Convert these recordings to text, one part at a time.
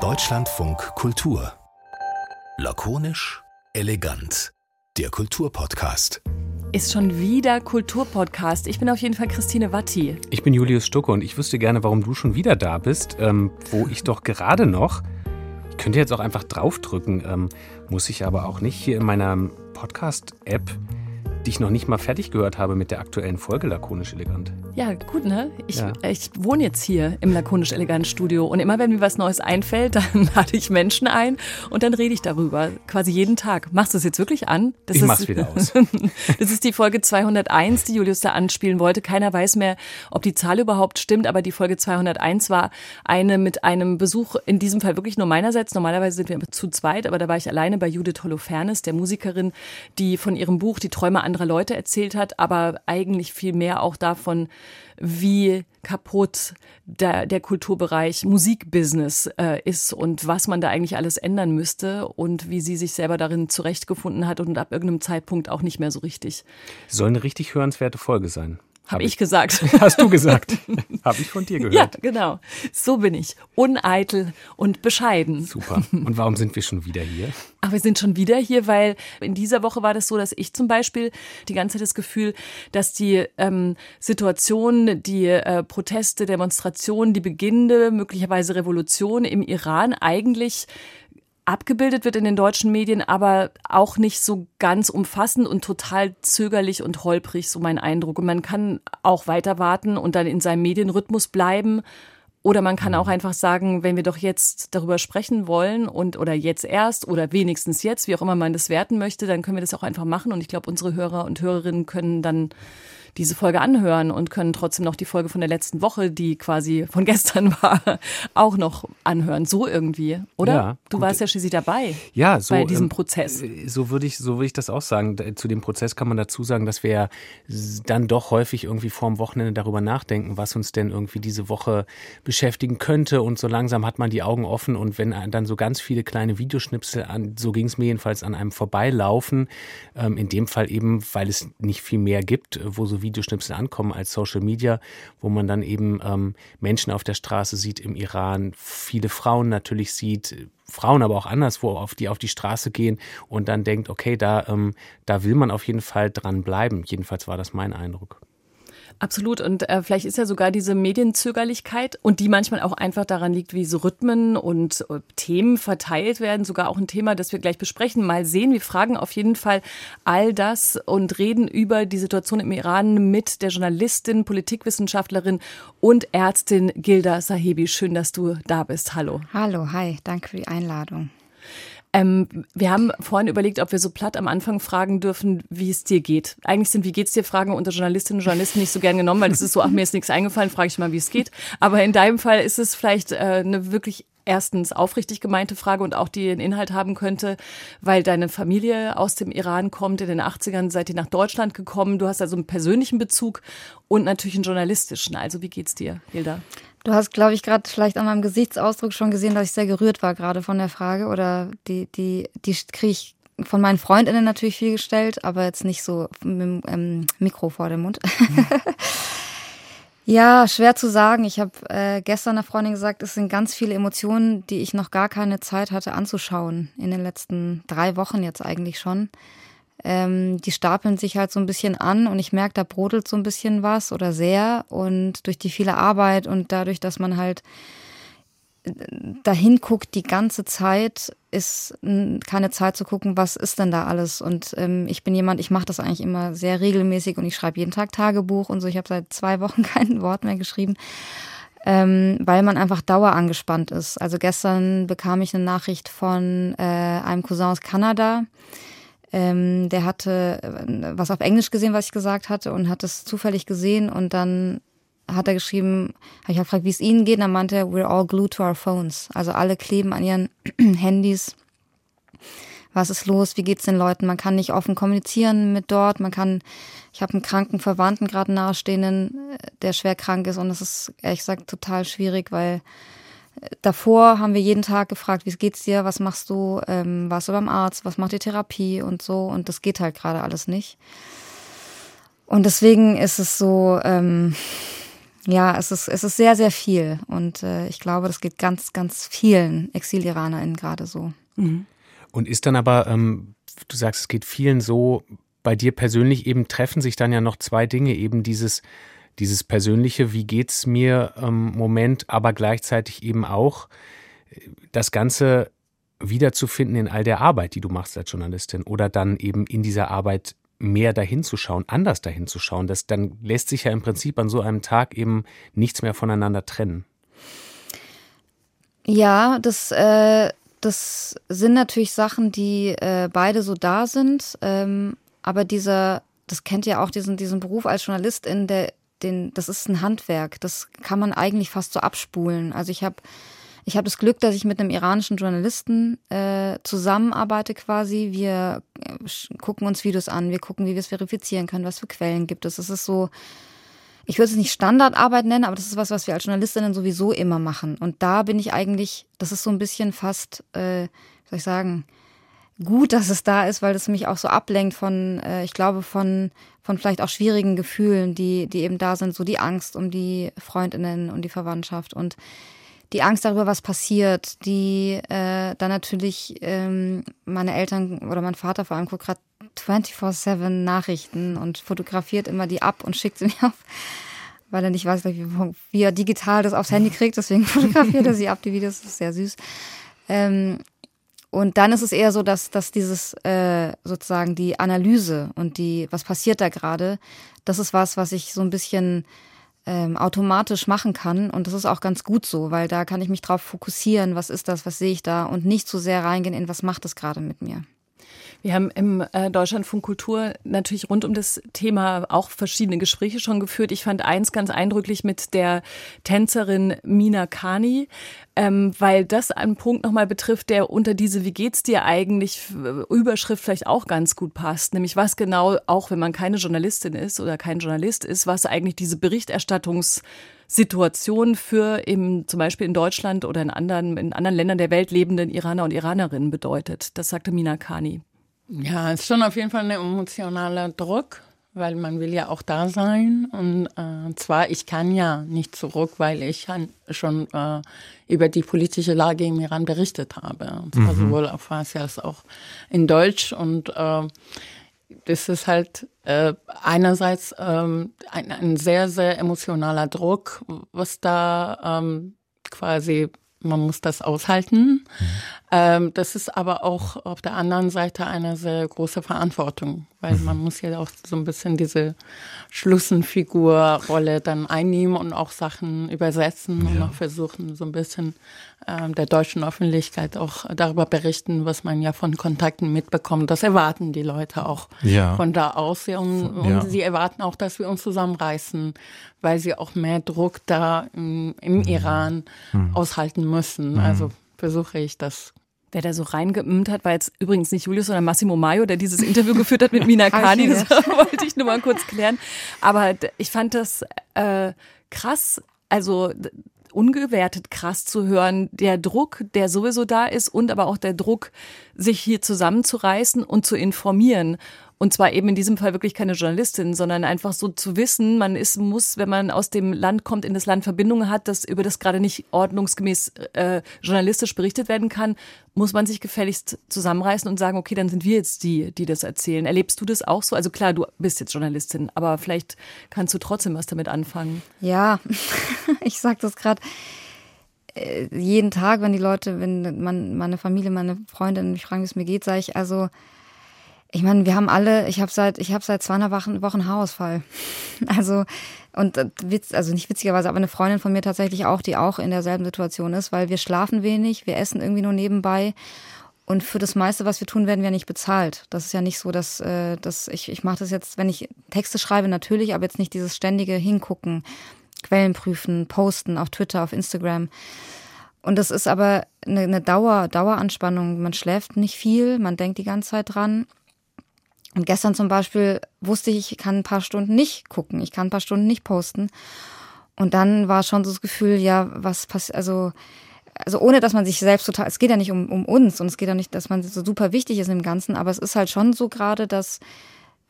Deutschlandfunk Kultur. Lakonisch, elegant. Der Kulturpodcast. Ist schon wieder Kulturpodcast. Ich bin auf jeden Fall Christine Watti. Ich bin Julius Stucke und ich wüsste gerne, warum du schon wieder da bist, ähm, wo ich doch gerade noch. Ich könnte jetzt auch einfach draufdrücken, ähm, muss ich aber auch nicht hier in meiner Podcast-App die ich noch nicht mal fertig gehört habe mit der aktuellen Folge Lakonisch Elegant. Ja, gut, ne? Ich, ja. ich wohne jetzt hier im Lakonisch Elegant Studio und immer wenn mir was Neues einfällt, dann lade ich Menschen ein und dann rede ich darüber. Quasi jeden Tag. Machst du es jetzt wirklich an? Das ich ist, mach's wieder aus. das ist die Folge 201, die Julius da anspielen wollte. Keiner weiß mehr, ob die Zahl überhaupt stimmt, aber die Folge 201 war eine mit einem Besuch, in diesem Fall wirklich nur meinerseits. Normalerweise sind wir zu zweit, aber da war ich alleine bei Judith Holofernes, der Musikerin, die von ihrem Buch Die Träume an anderer Leute erzählt hat, aber eigentlich viel mehr auch davon, wie kaputt der, der Kulturbereich Musikbusiness äh, ist und was man da eigentlich alles ändern müsste und wie sie sich selber darin zurechtgefunden hat und ab irgendeinem Zeitpunkt auch nicht mehr so richtig. Soll eine richtig hörenswerte Folge sein. Habe hab ich gesagt. Hast du gesagt. Habe ich von dir gehört. Ja, genau. So bin ich. Uneitel und bescheiden. Super. Und warum sind wir schon wieder hier? Ach, wir sind schon wieder hier, weil in dieser Woche war das so, dass ich zum Beispiel die ganze Zeit das Gefühl, dass die ähm, Situation, die äh, Proteste, Demonstrationen, die beginnende möglicherweise Revolution im Iran eigentlich abgebildet wird in den deutschen Medien, aber auch nicht so ganz umfassend und total zögerlich und holprig, so mein Eindruck. Und man kann auch weiter warten und dann in seinem Medienrhythmus bleiben. Oder man kann auch mhm. einfach sagen, wenn wir doch jetzt darüber sprechen wollen und oder jetzt erst oder wenigstens jetzt, wie auch immer man das werten möchte, dann können wir das auch einfach machen. Und ich glaube, unsere Hörer und Hörerinnen können dann diese Folge anhören und können trotzdem noch die Folge von der letzten Woche, die quasi von gestern war, auch noch anhören. So irgendwie, oder? Ja, du warst ja schließlich dabei ja, so, bei diesem ähm, Prozess. So würde ich, so würde ich das auch sagen. Zu dem Prozess kann man dazu sagen, dass wir dann doch häufig irgendwie vorm Wochenende darüber nachdenken, was uns denn irgendwie diese Woche beschäftigen könnte. Und so langsam hat man die Augen offen und wenn dann so ganz viele kleine Videoschnipsel an, so ging es mir jedenfalls an einem vorbeilaufen, ähm, in dem Fall eben, weil es nicht viel mehr gibt, wo so Videoschnipsel ankommen als Social Media, wo man dann eben ähm, Menschen auf der Straße sieht im Iran, viele Frauen natürlich sieht, Frauen aber auch anderswo, auf die auf die Straße gehen und dann denkt, okay, da, ähm, da will man auf jeden Fall dran bleiben. Jedenfalls war das mein Eindruck. Absolut. Und äh, vielleicht ist ja sogar diese Medienzögerlichkeit und die manchmal auch einfach daran liegt, wie so Rhythmen und äh, Themen verteilt werden, sogar auch ein Thema, das wir gleich besprechen. Mal sehen. Wir fragen auf jeden Fall all das und reden über die Situation im Iran mit der Journalistin, Politikwissenschaftlerin und Ärztin Gilda Sahebi. Schön, dass du da bist. Hallo. Hallo, hi. Danke für die Einladung. Ähm, wir haben vorhin überlegt, ob wir so platt am Anfang fragen dürfen, wie es dir geht. Eigentlich sind wie geht's dir Fragen unter Journalistinnen und Journalisten nicht so gern genommen, weil es ist so, ach mir ist nichts eingefallen, frage ich mal, wie es geht. Aber in deinem Fall ist es vielleicht äh, eine wirklich erstens aufrichtig gemeinte Frage und auch die einen Inhalt haben könnte, weil deine Familie aus dem Iran kommt. In den 80ern seid ihr nach Deutschland gekommen. Du hast also einen persönlichen Bezug und natürlich einen journalistischen. Also wie geht's dir, Hilda? Du hast, glaube ich, gerade vielleicht an meinem Gesichtsausdruck schon gesehen, dass ich sehr gerührt war gerade von der Frage. Oder die, die, die kriege ich von meinen Freundinnen natürlich viel gestellt, aber jetzt nicht so mit dem ähm, Mikro vor dem Mund. Ja, schwer zu sagen. Ich habe äh, gestern einer Freundin gesagt, es sind ganz viele Emotionen, die ich noch gar keine Zeit hatte anzuschauen. In den letzten drei Wochen jetzt eigentlich schon ähm, die stapeln sich halt so ein bisschen an und ich merke, da brodelt so ein bisschen was oder sehr. Und durch die viele Arbeit und dadurch, dass man halt äh, dahin guckt die ganze Zeit, ist keine Zeit zu gucken, was ist denn da alles. Und ähm, ich bin jemand, ich mache das eigentlich immer sehr regelmäßig und ich schreibe jeden Tag Tagebuch und so. Ich habe seit zwei Wochen kein Wort mehr geschrieben. Ähm, weil man einfach dauerangespannt ist. Also gestern bekam ich eine Nachricht von äh, einem Cousin aus Kanada, ähm, der hatte äh, was auf Englisch gesehen, was ich gesagt hatte und hat es zufällig gesehen und dann hat er geschrieben, habe ich gefragt, wie es Ihnen geht, und dann meinte er, we're all glued to our phones. Also alle kleben an ihren Handys. Was ist los? Wie geht's den Leuten? Man kann nicht offen kommunizieren mit dort. Man kann, ich habe einen kranken Verwandten gerade nahestehenden, äh, der schwer krank ist und das ist ehrlich gesagt total schwierig, weil davor haben wir jeden Tag gefragt, wie geht's dir, was machst du, ähm, warst du beim Arzt, was macht die Therapie und so. Und das geht halt gerade alles nicht. Und deswegen ist es so, ähm, Ja, es ist, es ist sehr, sehr viel. Und äh, ich glaube, das geht ganz, ganz vielen ExiliranerInnen gerade so. Mhm. Und ist dann aber, ähm, du sagst, es geht vielen so, bei dir persönlich eben treffen sich dann ja noch zwei Dinge, eben dieses, dieses persönliche, wie geht's mir ähm, Moment, aber gleichzeitig eben auch äh, das Ganze wiederzufinden in all der Arbeit, die du machst als Journalistin oder dann eben in dieser Arbeit mehr dahin zu schauen, anders dahin zu schauen. Das, dann lässt sich ja im Prinzip an so einem Tag eben nichts mehr voneinander trennen. Ja, das, äh, das sind natürlich Sachen, die äh, beide so da sind. Ähm, aber dieser, das kennt ihr auch, diesen, diesen Beruf als Journalistin, der, den, das ist ein Handwerk. Das kann man eigentlich fast so abspulen. Also ich habe ich habe das Glück, dass ich mit einem iranischen Journalisten äh, zusammenarbeite quasi. Wir äh, gucken uns Videos an, wir gucken, wie wir es verifizieren können, was für Quellen gibt es. Es ist so, ich würde es nicht Standardarbeit nennen, aber das ist was, was wir als Journalistinnen sowieso immer machen. Und da bin ich eigentlich, das ist so ein bisschen fast, äh, wie soll ich sagen, gut, dass es da ist, weil das mich auch so ablenkt von, äh, ich glaube, von, von vielleicht auch schwierigen Gefühlen, die, die eben da sind, so die Angst um die Freundinnen und die Verwandtschaft und die Angst darüber, was passiert, die äh, dann natürlich ähm, meine Eltern oder mein Vater vor allem guckt gerade 24-7 Nachrichten und fotografiert immer die ab und schickt sie mir auf, weil er nicht weiß, wie, wie er digital das aufs Handy kriegt, deswegen fotografiert er sie ab, die Videos, das ist sehr süß. Ähm, und dann ist es eher so, dass, dass dieses äh, sozusagen die Analyse und die, was passiert da gerade, das ist was, was ich so ein bisschen ähm, automatisch machen kann. Und das ist auch ganz gut so, weil da kann ich mich drauf fokussieren, was ist das, was sehe ich da und nicht so sehr reingehen in, was macht das gerade mit mir. Wir haben im äh, Deutschlandfunk Kultur natürlich rund um das Thema auch verschiedene Gespräche schon geführt. Ich fand eins ganz eindrücklich mit der Tänzerin Mina Kani, ähm, weil das einen Punkt nochmal betrifft, der unter diese Wie geht's dir eigentlich Überschrift vielleicht auch ganz gut passt. Nämlich was genau, auch wenn man keine Journalistin ist oder kein Journalist ist, was eigentlich diese Berichterstattungssituation für im, zum Beispiel in Deutschland oder in anderen, in anderen Ländern der Welt lebenden Iraner und Iranerinnen bedeutet. Das sagte Mina Kani. Ja, es ist schon auf jeden Fall ein emotionaler Druck, weil man will ja auch da sein. Und äh, zwar, ich kann ja nicht zurück, weil ich schon äh, über die politische Lage im Iran berichtet habe. Und zwar mhm. sowohl auf Farsi als auch in Deutsch. Und äh, das ist halt äh, einerseits ähm, ein, ein sehr, sehr emotionaler Druck, was da ähm, quasi man muss das aushalten. Ähm, das ist aber auch auf der anderen Seite eine sehr große Verantwortung, weil mhm. man muss ja auch so ein bisschen diese Schlüsselfigur-Rolle dann einnehmen und auch Sachen übersetzen ja. und auch versuchen, so ein bisschen ähm, der deutschen Öffentlichkeit auch darüber berichten, was man ja von Kontakten mitbekommt. Das erwarten die Leute auch ja. von da aus. Und, und sie erwarten auch, dass wir uns zusammenreißen, weil sie auch mehr Druck da im, im mhm. Iran mhm. aushalten müssen. Mhm. Also versuche ich das Wer da so reingeimmt hat, war jetzt übrigens nicht Julius, sondern Massimo Maio, der dieses Interview geführt hat mit Mina Kani. Das wollte ich nur mal kurz klären. Aber ich fand das äh, krass. Also ungewertet krass zu hören, der Druck, der sowieso da ist und aber auch der Druck, sich hier zusammenzureißen und zu informieren. Und zwar eben in diesem Fall wirklich keine Journalistin, sondern einfach so zu wissen, man ist, muss, wenn man aus dem Land kommt, in das Land Verbindungen hat, dass über das gerade nicht ordnungsgemäß äh, journalistisch berichtet werden kann, muss man sich gefälligst zusammenreißen und sagen, okay, dann sind wir jetzt die, die das erzählen. Erlebst du das auch so? Also klar, du bist jetzt Journalistin, aber vielleicht kannst du trotzdem was damit anfangen. Ja, ich sag das gerade äh, jeden Tag, wenn die Leute, wenn man, meine Familie, meine Freundinnen mich fragen, wie es mir geht, sage ich, also ich meine, wir haben alle, ich habe seit, ich habe seit 200 Wochen, Wochen Haarausfall. Also, und äh, Witz, also nicht witzigerweise, aber eine Freundin von mir tatsächlich auch, die auch in derselben Situation ist, weil wir schlafen wenig, wir essen irgendwie nur nebenbei. Und für das meiste, was wir tun, werden wir nicht bezahlt. Das ist ja nicht so, dass, äh, dass ich, ich mache das jetzt, wenn ich Texte schreibe, natürlich, aber jetzt nicht dieses ständige Hingucken, Quellen prüfen, posten auf Twitter, auf Instagram. Und das ist aber eine, eine Dauer, Daueranspannung. Man schläft nicht viel, man denkt die ganze Zeit dran. Und gestern zum Beispiel wusste ich, ich kann ein paar Stunden nicht gucken, ich kann ein paar Stunden nicht posten. Und dann war schon so das Gefühl, ja, was passiert, also, also ohne dass man sich selbst total, es geht ja nicht um, um uns und es geht ja nicht, dass man so super wichtig ist im Ganzen, aber es ist halt schon so gerade, dass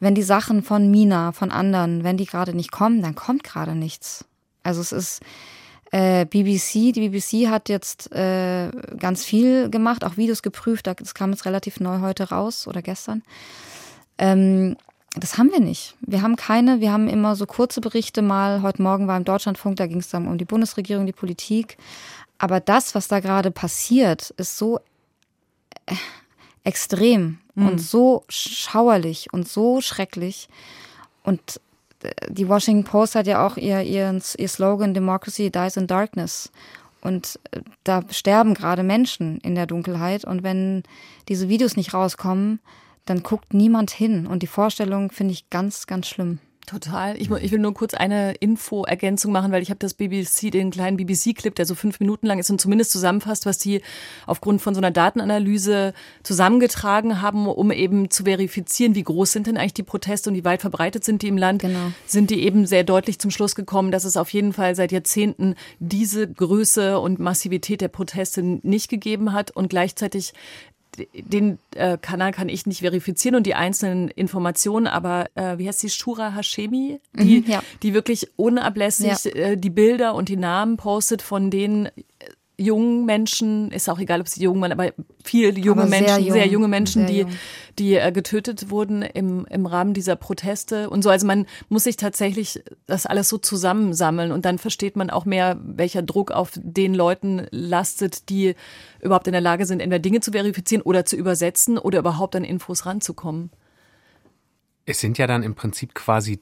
wenn die Sachen von Mina, von anderen, wenn die gerade nicht kommen, dann kommt gerade nichts. Also es ist äh, BBC, die BBC hat jetzt äh, ganz viel gemacht, auch Videos geprüft, das kam jetzt relativ neu heute raus oder gestern. Ähm, das haben wir nicht. Wir haben keine, wir haben immer so kurze Berichte mal. Heute Morgen war im Deutschlandfunk, da ging es dann um die Bundesregierung, die Politik. Aber das, was da gerade passiert, ist so äh, extrem mhm. und so schauerlich und so schrecklich. Und äh, die Washington Post hat ja auch ihr, ihr, ihr Slogan Democracy dies in darkness. Und äh, da sterben gerade Menschen in der Dunkelheit. Und wenn diese Videos nicht rauskommen, dann guckt niemand hin. Und die Vorstellung finde ich ganz, ganz schlimm. Total. Ich, ich, will nur kurz eine Info-Ergänzung machen, weil ich habe das BBC, den kleinen BBC-Clip, der so fünf Minuten lang ist und zumindest zusammenfasst, was die aufgrund von so einer Datenanalyse zusammengetragen haben, um eben zu verifizieren, wie groß sind denn eigentlich die Proteste und wie weit verbreitet sind die im Land. Genau. Sind die eben sehr deutlich zum Schluss gekommen, dass es auf jeden Fall seit Jahrzehnten diese Größe und Massivität der Proteste nicht gegeben hat und gleichzeitig den äh, Kanal kann ich nicht verifizieren und die einzelnen Informationen, aber äh, wie heißt sie, Shura Hashemi, die, mhm, ja. die wirklich unablässig ja. äh, die Bilder und die Namen postet von den jungen Menschen, ist auch egal, ob sie jung waren, aber viele junge aber Menschen, sehr, jung, sehr, junge Menschen, sehr die, jung. die äh, getötet wurden im, im Rahmen dieser Proteste und so. Also man muss sich tatsächlich das alles so zusammensammeln und dann versteht man auch mehr, welcher Druck auf den Leuten lastet, die überhaupt in der Lage sind, entweder Dinge zu verifizieren oder zu übersetzen oder überhaupt an Infos ranzukommen. Es sind ja dann im Prinzip quasi,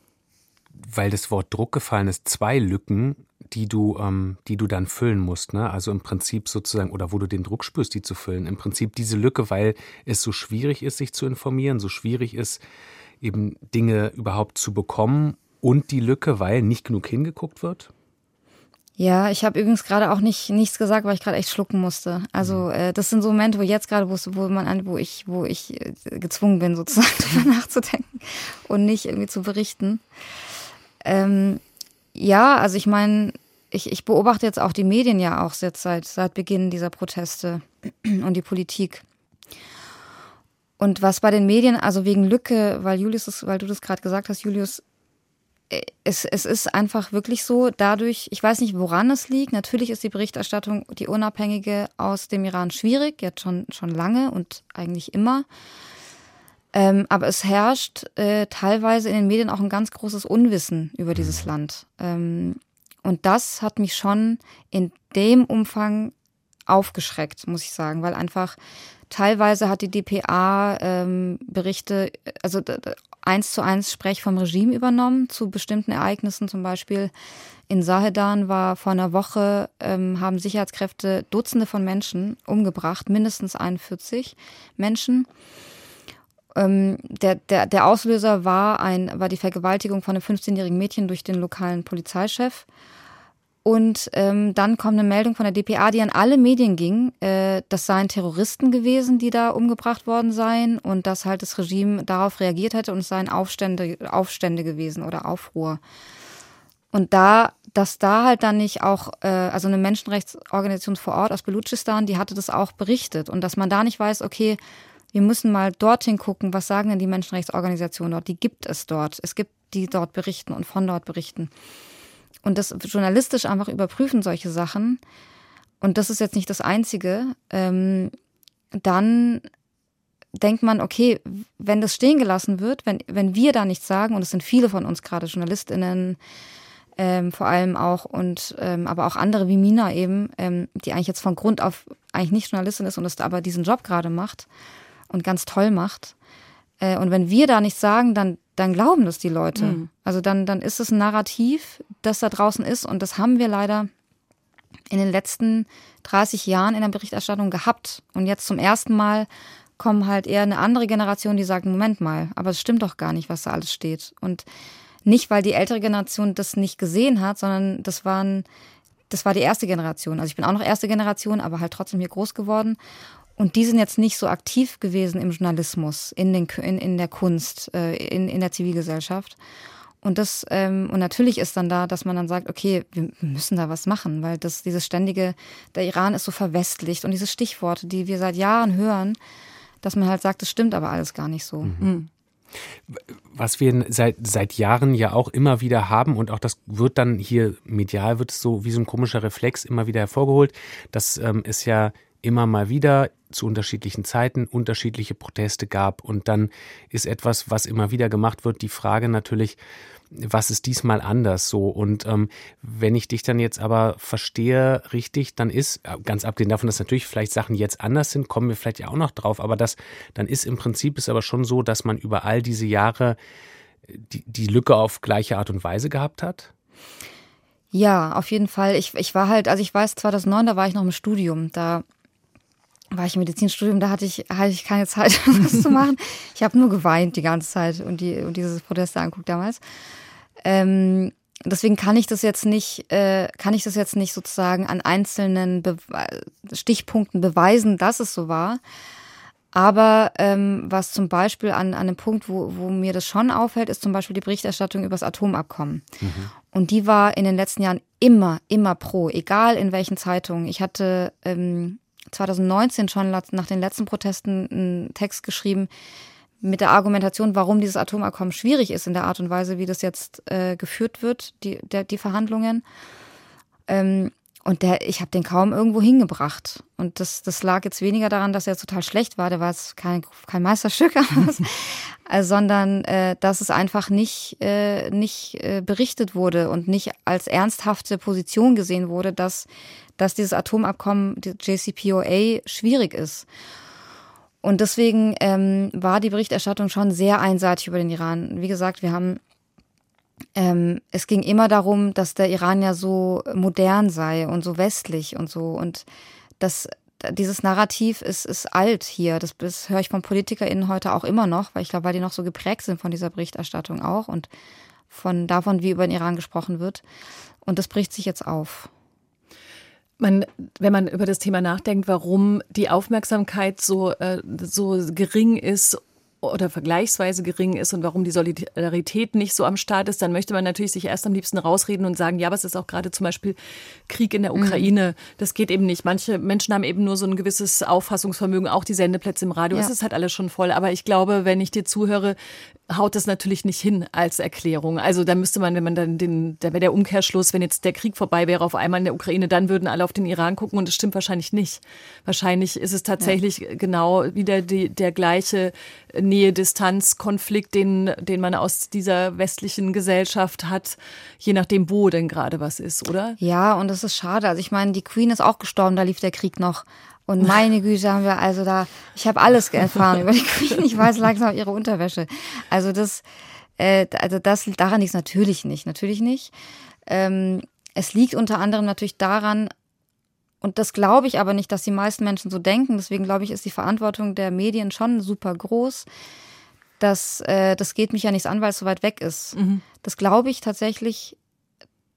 weil das Wort Druck gefallen ist, zwei Lücken, die du, ähm, die du dann füllen musst. Ne? Also im Prinzip sozusagen, oder wo du den Druck spürst, die zu füllen. Im Prinzip diese Lücke, weil es so schwierig ist, sich zu informieren, so schwierig ist, eben Dinge überhaupt zu bekommen und die Lücke, weil nicht genug hingeguckt wird. Ja, ich habe übrigens gerade auch nicht nichts gesagt, weil ich gerade echt schlucken musste. Also mhm. äh, das sind so Momente, wo jetzt gerade, wo man an, wo ich, wo ich äh, gezwungen bin, sozusagen darüber nachzudenken und nicht irgendwie zu berichten. Ähm, ja, also ich meine, ich, ich beobachte jetzt auch die Medien ja auch jetzt seit, seit Beginn dieser Proteste und die Politik. Und was bei den Medien, also wegen Lücke, weil Julius, weil du das gerade gesagt hast, Julius, äh, es, es ist einfach wirklich so, dadurch, ich weiß nicht, woran es liegt. Natürlich ist die Berichterstattung, die unabhängige aus dem Iran schwierig, jetzt schon, schon lange und eigentlich immer. Ähm, aber es herrscht äh, teilweise in den Medien auch ein ganz großes Unwissen über dieses mhm. Land. Ähm, und das hat mich schon in dem Umfang aufgeschreckt, muss ich sagen, weil einfach teilweise hat die DPA ähm, Berichte, also eins zu eins Sprech vom Regime übernommen zu bestimmten Ereignissen, zum Beispiel in Sahedan war vor einer Woche, ähm, haben Sicherheitskräfte Dutzende von Menschen umgebracht, mindestens 41 Menschen. Ähm, der, der, der Auslöser war, ein, war die Vergewaltigung von einem 15-jährigen Mädchen durch den lokalen Polizeichef. Und ähm, dann kommt eine Meldung von der DPA, die an alle Medien ging, äh, das seien Terroristen gewesen, die da umgebracht worden seien und dass halt das Regime darauf reagiert hätte und es seien Aufstände, Aufstände gewesen oder Aufruhr. Und da, dass da halt dann nicht auch, äh, also eine Menschenrechtsorganisation vor Ort aus Belutschistan, die hatte das auch berichtet und dass man da nicht weiß, okay, wir müssen mal dorthin gucken, was sagen denn die Menschenrechtsorganisationen dort? Die gibt es dort. Es gibt die dort berichten und von dort berichten. Und das journalistisch einfach überprüfen solche Sachen. Und das ist jetzt nicht das Einzige. Ähm, dann denkt man, okay, wenn das stehen gelassen wird, wenn, wenn wir da nichts sagen, und es sind viele von uns gerade JournalistInnen, ähm, vor allem auch und ähm, aber auch andere wie Mina eben, ähm, die eigentlich jetzt von Grund auf eigentlich nicht Journalistin ist und es aber diesen Job gerade macht, und ganz toll macht. Äh, und wenn wir da nichts sagen, dann, dann glauben das die Leute. Mhm. Also dann, dann ist es ein Narrativ, das da draußen ist. Und das haben wir leider in den letzten 30 Jahren in der Berichterstattung gehabt. Und jetzt zum ersten Mal kommen halt eher eine andere Generation, die sagt, Moment mal, aber es stimmt doch gar nicht, was da alles steht. Und nicht, weil die ältere Generation das nicht gesehen hat, sondern das waren, das war die erste Generation. Also ich bin auch noch erste Generation, aber halt trotzdem hier groß geworden. Und die sind jetzt nicht so aktiv gewesen im Journalismus, in, den, in, in der Kunst, äh, in, in der Zivilgesellschaft. Und das, ähm, und natürlich ist dann da, dass man dann sagt, okay, wir müssen da was machen, weil das, dieses ständige, der Iran ist so verwestlicht und diese Stichworte, die wir seit Jahren hören, dass man halt sagt, das stimmt aber alles gar nicht so. Mhm. mhm. Was wir seit, seit Jahren ja auch immer wieder haben und auch das wird dann hier medial, wird es so wie so ein komischer Reflex immer wieder hervorgeholt, dass ähm, es ja immer mal wieder zu unterschiedlichen Zeiten unterschiedliche Proteste gab. Und dann ist etwas, was immer wieder gemacht wird, die Frage natürlich, was ist diesmal anders so? Und ähm, wenn ich dich dann jetzt aber verstehe richtig, dann ist, äh, ganz abgesehen davon, dass natürlich vielleicht Sachen jetzt anders sind, kommen wir vielleicht ja auch noch drauf, aber das, dann ist im Prinzip es aber schon so, dass man über all diese Jahre äh, die, die Lücke auf gleiche Art und Weise gehabt hat? Ja, auf jeden Fall. Ich, ich war halt, also ich weiß, 2009, da war ich noch im Studium. Da war ich im Medizinstudium, da hatte ich, hatte ich keine Zeit, was zu machen. Ich habe nur geweint die ganze Zeit und, die, und dieses Proteste anguckt damals. Ähm, deswegen kann ich das jetzt nicht, äh, kann ich das jetzt nicht sozusagen an einzelnen Be Stichpunkten beweisen, dass es so war. Aber ähm, was zum Beispiel an, an einem Punkt, wo, wo mir das schon auffällt, ist zum Beispiel die Berichterstattung über das Atomabkommen. Mhm. Und die war in den letzten Jahren immer, immer pro, egal in welchen Zeitungen. Ich hatte ähm, 2019 schon nach den letzten Protesten einen Text geschrieben mit der Argumentation, warum dieses Atomabkommen schwierig ist in der Art und Weise, wie das jetzt äh, geführt wird, die, der, die Verhandlungen. Ähm, und der, ich habe den kaum irgendwo hingebracht. Und das, das lag jetzt weniger daran, dass er total schlecht war. Der war jetzt kein, kein Meisterstück, also, sondern äh, dass es einfach nicht, äh, nicht äh, berichtet wurde und nicht als ernsthafte Position gesehen wurde, dass, dass dieses Atomabkommen, die JCPOA, schwierig ist. Und deswegen ähm, war die Berichterstattung schon sehr einseitig über den Iran. Wie gesagt, wir haben ähm, es ging immer darum, dass der Iran ja so modern sei und so westlich und so. Und das, dieses Narrativ ist, ist alt hier. Das, das höre ich von PolitikerInnen heute auch immer noch, weil ich glaube, weil die noch so geprägt sind von dieser Berichterstattung auch und von davon, wie über den Iran gesprochen wird. Und das bricht sich jetzt auf. Man, wenn man über das Thema nachdenkt, warum die Aufmerksamkeit so, äh, so gering ist oder vergleichsweise gering ist und warum die Solidarität nicht so am Start ist, dann möchte man natürlich sich erst am liebsten rausreden und sagen, ja, aber es ist auch gerade zum Beispiel Krieg in der mhm. Ukraine. Mhm. Das geht eben nicht. Manche Menschen haben eben nur so ein gewisses Auffassungsvermögen, auch die Sendeplätze im Radio. Ja. Es ist halt alles schon voll. Aber ich glaube, wenn ich dir zuhöre, haut das natürlich nicht hin als Erklärung. Also da müsste man, wenn man dann den, da wäre der Umkehrschluss, wenn jetzt der Krieg vorbei wäre auf einmal in der Ukraine, dann würden alle auf den Iran gucken und das stimmt wahrscheinlich nicht. Wahrscheinlich ist es tatsächlich ja. genau wieder die, der gleiche Nähe-Distanz-Konflikt, den, den man aus dieser westlichen Gesellschaft hat, je nachdem, wo denn gerade was ist, oder? Ja, und das ist schade. Also ich meine, die Queen ist auch gestorben, da lief der Krieg noch. Und meine Güte haben wir also da, ich habe alles erfahren über die Queen. Ich weiß langsam ihre Unterwäsche. Also das, äh, also das daran liegt natürlich nicht, natürlich nicht. Ähm, es liegt unter anderem natürlich daran, und das glaube ich aber nicht, dass die meisten Menschen so denken. Deswegen glaube ich, ist die Verantwortung der Medien schon super groß. Dass, äh, das geht mich ja nichts an, weil es so weit weg ist. Mhm. Das glaube ich tatsächlich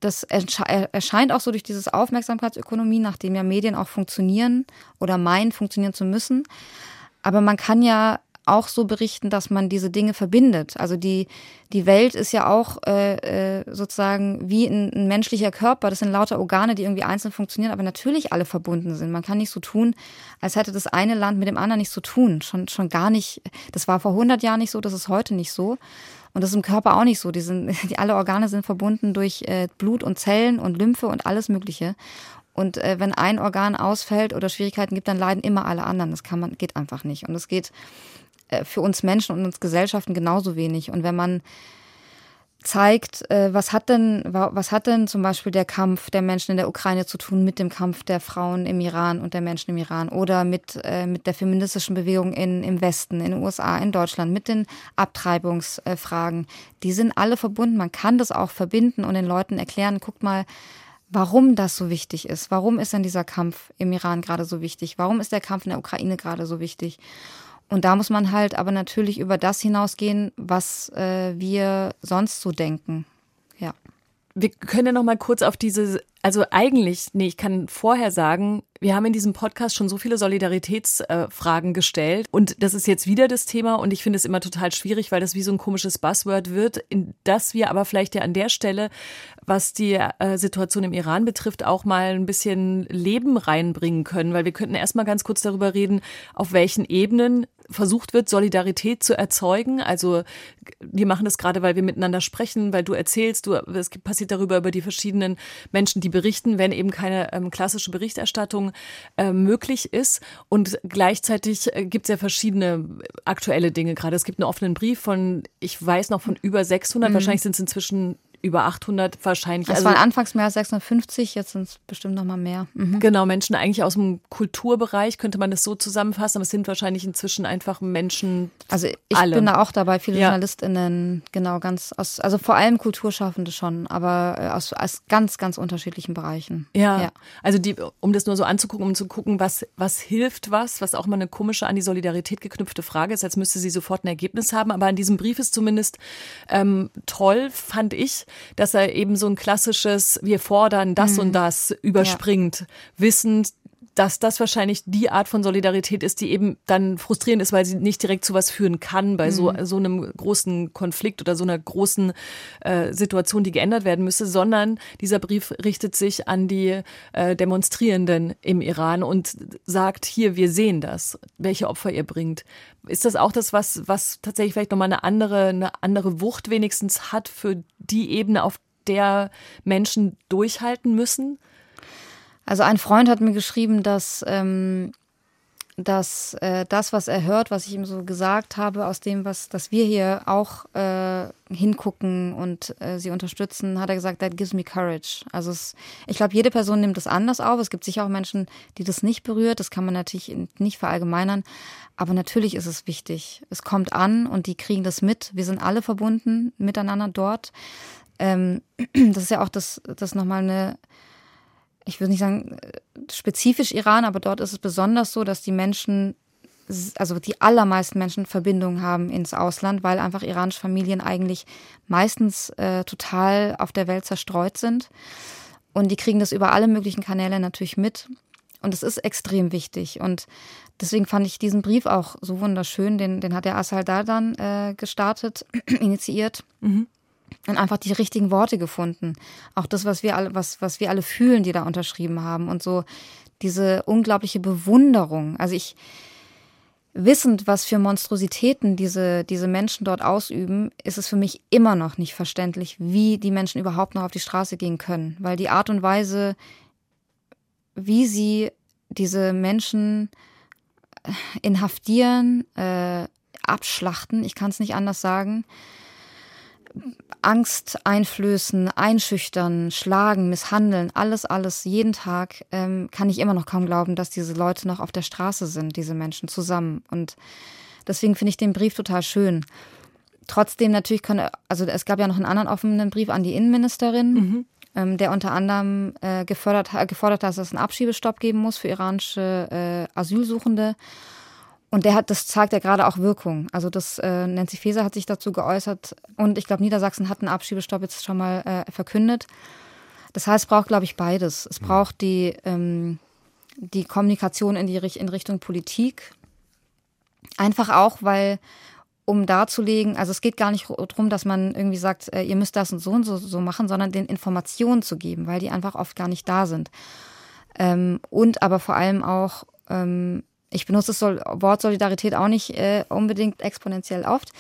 das erscheint auch so durch dieses Aufmerksamkeitsökonomie, nachdem ja Medien auch funktionieren oder meinen, funktionieren zu müssen. Aber man kann ja auch so berichten, dass man diese Dinge verbindet. Also die, die Welt ist ja auch äh, äh, sozusagen wie ein, ein menschlicher Körper. Das sind lauter Organe, die irgendwie einzeln funktionieren, aber natürlich alle verbunden sind. Man kann nicht so tun, als hätte das eine Land mit dem anderen nichts zu tun. Schon, schon gar nicht. Das war vor 100 Jahren nicht so, das ist heute nicht so. Und das ist im Körper auch nicht so. Die sind, die, alle Organe sind verbunden durch äh, Blut und Zellen und Lymphe und alles Mögliche. Und äh, wenn ein Organ ausfällt oder Schwierigkeiten gibt, dann leiden immer alle anderen. Das kann man, geht einfach nicht. Und es geht für uns Menschen und uns Gesellschaften genauso wenig. Und wenn man zeigt, äh, was hat denn, was hat denn zum Beispiel der Kampf der Menschen in der Ukraine zu tun mit dem Kampf der Frauen im Iran und der Menschen im Iran oder mit, äh, mit der feministischen Bewegung in, im Westen, in den USA, in Deutschland, mit den Abtreibungsfragen. Die sind alle verbunden. Man kann das auch verbinden und den Leuten erklären, guckt mal, warum das so wichtig ist. Warum ist denn dieser Kampf im Iran gerade so wichtig? Warum ist der Kampf in der Ukraine gerade so wichtig? Und da muss man halt aber natürlich über das hinausgehen, was äh, wir sonst so denken. Ja. Wir können ja noch mal kurz auf diese, also eigentlich, nee, ich kann vorher sagen, wir haben in diesem Podcast schon so viele Solidaritätsfragen äh, gestellt und das ist jetzt wieder das Thema und ich finde es immer total schwierig, weil das wie so ein komisches Buzzword wird, in das wir aber vielleicht ja an der Stelle, was die äh, Situation im Iran betrifft, auch mal ein bisschen Leben reinbringen können, weil wir könnten erstmal ganz kurz darüber reden, auf welchen Ebenen versucht wird, Solidarität zu erzeugen. Also wir machen das gerade, weil wir miteinander sprechen, weil du erzählst, du, es passiert darüber über die verschiedenen Menschen, die berichten, wenn eben keine ähm, klassische Berichterstattung äh, möglich ist. Und gleichzeitig äh, gibt es ja verschiedene aktuelle Dinge gerade. Es gibt einen offenen Brief von, ich weiß noch, von über 600, mhm. wahrscheinlich sind es inzwischen über 800 wahrscheinlich. Es also, waren anfangs mehr als 650, jetzt sind es bestimmt noch mal mehr. Mhm. Genau, Menschen eigentlich aus dem Kulturbereich, könnte man das so zusammenfassen, aber es sind wahrscheinlich inzwischen einfach Menschen Also ich alle. bin da auch dabei, viele ja. JournalistInnen, genau, ganz aus, also vor allem Kulturschaffende schon, aber äh, aus, aus ganz, ganz unterschiedlichen Bereichen. Ja, ja, also die, um das nur so anzugucken, um zu gucken, was, was hilft was, was auch mal eine komische an die Solidarität geknüpfte Frage ist, als müsste sie sofort ein Ergebnis haben, aber an diesem Brief ist zumindest ähm, toll, fand ich, dass er eben so ein klassisches, wir fordern das mhm. und das überspringt, wissend, dass das wahrscheinlich die Art von Solidarität ist, die eben dann frustrierend ist, weil sie nicht direkt zu was führen kann bei so, mhm. so einem großen Konflikt oder so einer großen äh, Situation, die geändert werden müsste, sondern dieser Brief richtet sich an die äh, Demonstrierenden im Iran und sagt, hier, wir sehen das, welche Opfer ihr bringt. Ist das auch das, was, was tatsächlich vielleicht nochmal eine andere, eine andere Wucht wenigstens hat für die Ebene, auf der Menschen durchhalten müssen? Also ein Freund hat mir geschrieben, dass, ähm, dass äh, das, was er hört, was ich ihm so gesagt habe, aus dem, was, dass wir hier auch äh, hingucken und äh, sie unterstützen, hat er gesagt, that gives me courage. Also es, ich glaube, jede Person nimmt das anders auf. Es gibt sicher auch Menschen, die das nicht berührt. Das kann man natürlich nicht verallgemeinern. Aber natürlich ist es wichtig. Es kommt an und die kriegen das mit. Wir sind alle verbunden miteinander dort. Ähm, das ist ja auch das, das nochmal eine ich würde nicht sagen äh, spezifisch Iran, aber dort ist es besonders so, dass die Menschen, also die allermeisten Menschen Verbindungen haben ins Ausland, weil einfach iranische Familien eigentlich meistens äh, total auf der Welt zerstreut sind. Und die kriegen das über alle möglichen Kanäle natürlich mit. Und es ist extrem wichtig. Und deswegen fand ich diesen Brief auch so wunderschön. Den, den hat der Asal Dardan äh, gestartet, initiiert. Mhm und einfach die richtigen Worte gefunden. Auch das, was wir alle, was, was wir alle fühlen, die da unterschrieben haben und so diese unglaubliche Bewunderung. Also ich, wissend, was für Monstrositäten diese, diese Menschen dort ausüben, ist es für mich immer noch nicht verständlich, wie die Menschen überhaupt noch auf die Straße gehen können. Weil die Art und Weise, wie sie diese Menschen äh, inhaftieren, äh, abschlachten, ich kann es nicht anders sagen, Angst einflößen, einschüchtern, schlagen, misshandeln, alles, alles, jeden Tag, ähm, kann ich immer noch kaum glauben, dass diese Leute noch auf der Straße sind, diese Menschen zusammen. Und deswegen finde ich den Brief total schön. Trotzdem natürlich können, also es gab ja noch einen anderen offenen Brief an die Innenministerin, mhm. ähm, der unter anderem äh, gefordert hat, dass es einen Abschiebestopp geben muss für iranische äh, Asylsuchende. Und der hat, das zeigt ja gerade auch Wirkung. Also das äh, Nancy Faeser hat sich dazu geäußert und ich glaube, Niedersachsen hat einen Abschiebestopp jetzt schon mal äh, verkündet. Das heißt, es braucht, glaube ich, beides. Es mhm. braucht die, ähm, die Kommunikation in, die, in Richtung Politik. Einfach auch, weil, um darzulegen, also es geht gar nicht darum, dass man irgendwie sagt, äh, ihr müsst das und so und so, so machen, sondern den Informationen zu geben, weil die einfach oft gar nicht da sind. Ähm, und aber vor allem auch ähm, ich benutze das Wort Solidarität auch nicht äh, unbedingt exponentiell oft.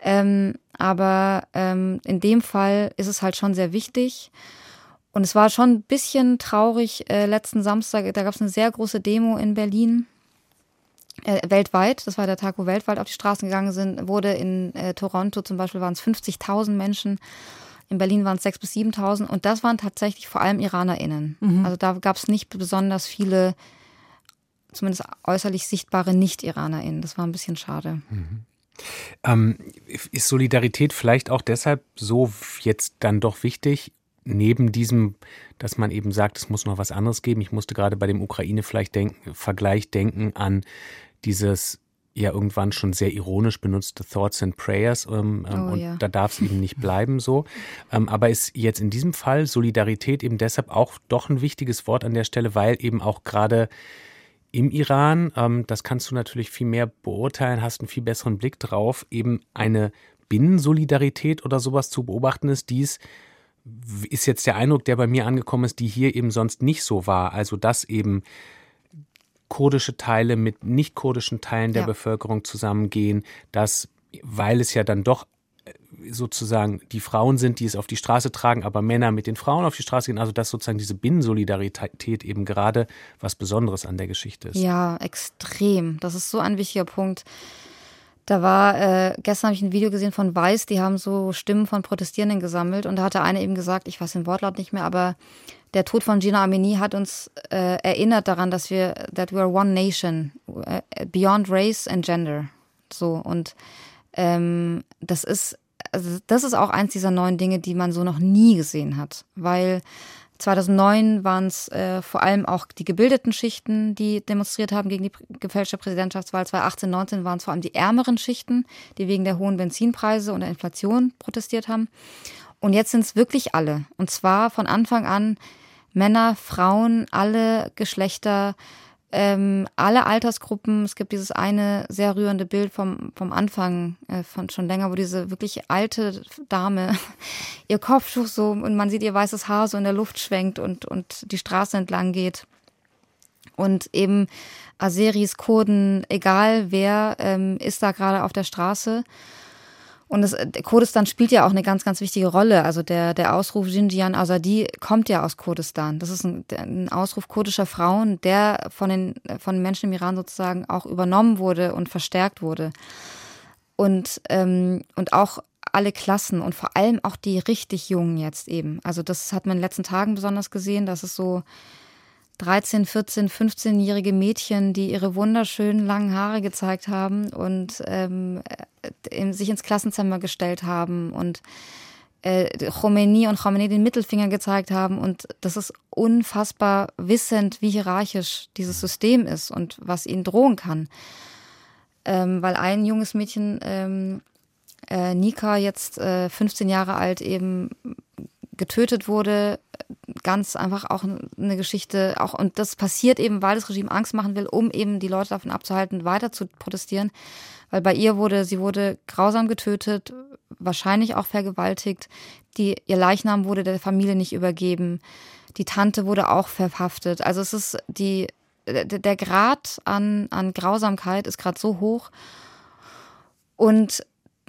Ähm, aber ähm, in dem Fall ist es halt schon sehr wichtig. Und es war schon ein bisschen traurig äh, letzten Samstag. Da gab es eine sehr große Demo in Berlin. Äh, weltweit, das war der Tag, wo weltweit auf die Straßen gegangen sind, wurde in äh, Toronto zum Beispiel waren es 50.000 Menschen. In Berlin waren es 6.000 bis 7.000 und das waren tatsächlich vor allem IranerInnen. Mhm. Also da gab es nicht besonders viele zumindest äußerlich sichtbare Nicht-IranerInnen. Das war ein bisschen schade. Mhm. Ähm, ist Solidarität vielleicht auch deshalb so jetzt dann doch wichtig, neben diesem, dass man eben sagt, es muss noch was anderes geben. Ich musste gerade bei dem Ukraine vielleicht denken, Vergleich denken an dieses ja irgendwann schon sehr ironisch benutzte Thoughts and Prayers ähm, ähm oh, und ja. da darf es eben nicht bleiben so. Ähm, aber ist jetzt in diesem Fall Solidarität eben deshalb auch doch ein wichtiges Wort an der Stelle, weil eben auch gerade im Iran, ähm, das kannst du natürlich viel mehr beurteilen, hast einen viel besseren Blick drauf, eben eine Binnensolidarität oder sowas zu beobachten ist, dies ist jetzt der Eindruck, der bei mir angekommen ist, die hier eben sonst nicht so war. Also dass eben kurdische Teile mit nicht kurdischen Teilen der Ja. Bevölkerung zusammengehen, dass, weil es ja dann doch sozusagen die Frauen sind, die es auf die Straße tragen, aber Männer mit den Frauen auf die Straße gehen, also dass sozusagen diese Binnensolidarität eben gerade was Besonderes an der Geschichte ist. Ja, extrem. Das ist so ein wichtiger Punkt. Da war, äh, gestern habe ich ein Video gesehen von Weiß, die haben so Stimmen von Protestierenden gesammelt und da hatte eine eben gesagt, ich weiß den Wortlaut nicht mehr, aber der Tod von Gina Amini hat uns äh, erinnert daran, dass wir, that we are one nation, äh, beyond race and gender. So, und ähm, das ist, also das ist auch eins dieser neuen Dinge, die man so noch nie gesehen hat, weil 2009 waren es äh, vor allem auch die gebildeten Schichten, die demonstriert haben gegen die gefälschte Präsidentschaftswahl. 2018, 19 waren es vor allem die ärmeren Schichten, die wegen der hohen Benzinpreise und der Inflation protestiert haben. Und jetzt sind es wirklich alle. Und zwar von Anfang an Männer, Frauen, alle Geschlechter, ähm, alle Altersgruppen. Es gibt dieses eine sehr rührende Bild vom, vom Anfang äh, von schon länger, wo diese wirklich alte Dame ihr Kopftuch so und man sieht ihr weißes Haar so in der Luft schwenkt und, und die Straße entlang geht. Und eben Aseris, Kurden, egal wer, ähm, ist da gerade auf der Straße. Und das, der Kurdistan spielt ja auch eine ganz, ganz wichtige Rolle. Also der, der Ausruf Jinjian Azadi kommt ja aus Kurdistan. Das ist ein, ein Ausruf kurdischer Frauen, der von den, von den Menschen im Iran sozusagen auch übernommen wurde und verstärkt wurde. Und, ähm, und auch alle Klassen und vor allem auch die richtig Jungen jetzt eben. Also das hat man in den letzten Tagen besonders gesehen, dass es so 13, 14, 15-jährige Mädchen, die ihre wunderschönen langen Haare gezeigt haben und ähm, äh, sich ins Klassenzimmer gestellt haben und äh, Khomeini und Khomeini den Mittelfinger gezeigt haben. Und das ist unfassbar wissend, wie hierarchisch dieses System ist und was ihnen drohen kann. Ähm, weil ein junges Mädchen, ähm, äh, Nika, jetzt äh, 15 Jahre alt, eben getötet wurde, ganz einfach auch eine Geschichte, auch und das passiert eben, weil das Regime Angst machen will, um eben die Leute davon abzuhalten, weiter zu protestieren. Weil bei ihr wurde, sie wurde grausam getötet, wahrscheinlich auch vergewaltigt. Die, ihr Leichnam wurde der Familie nicht übergeben. Die Tante wurde auch verhaftet. Also es ist die, der, Grad an, an Grausamkeit ist gerade so hoch. Und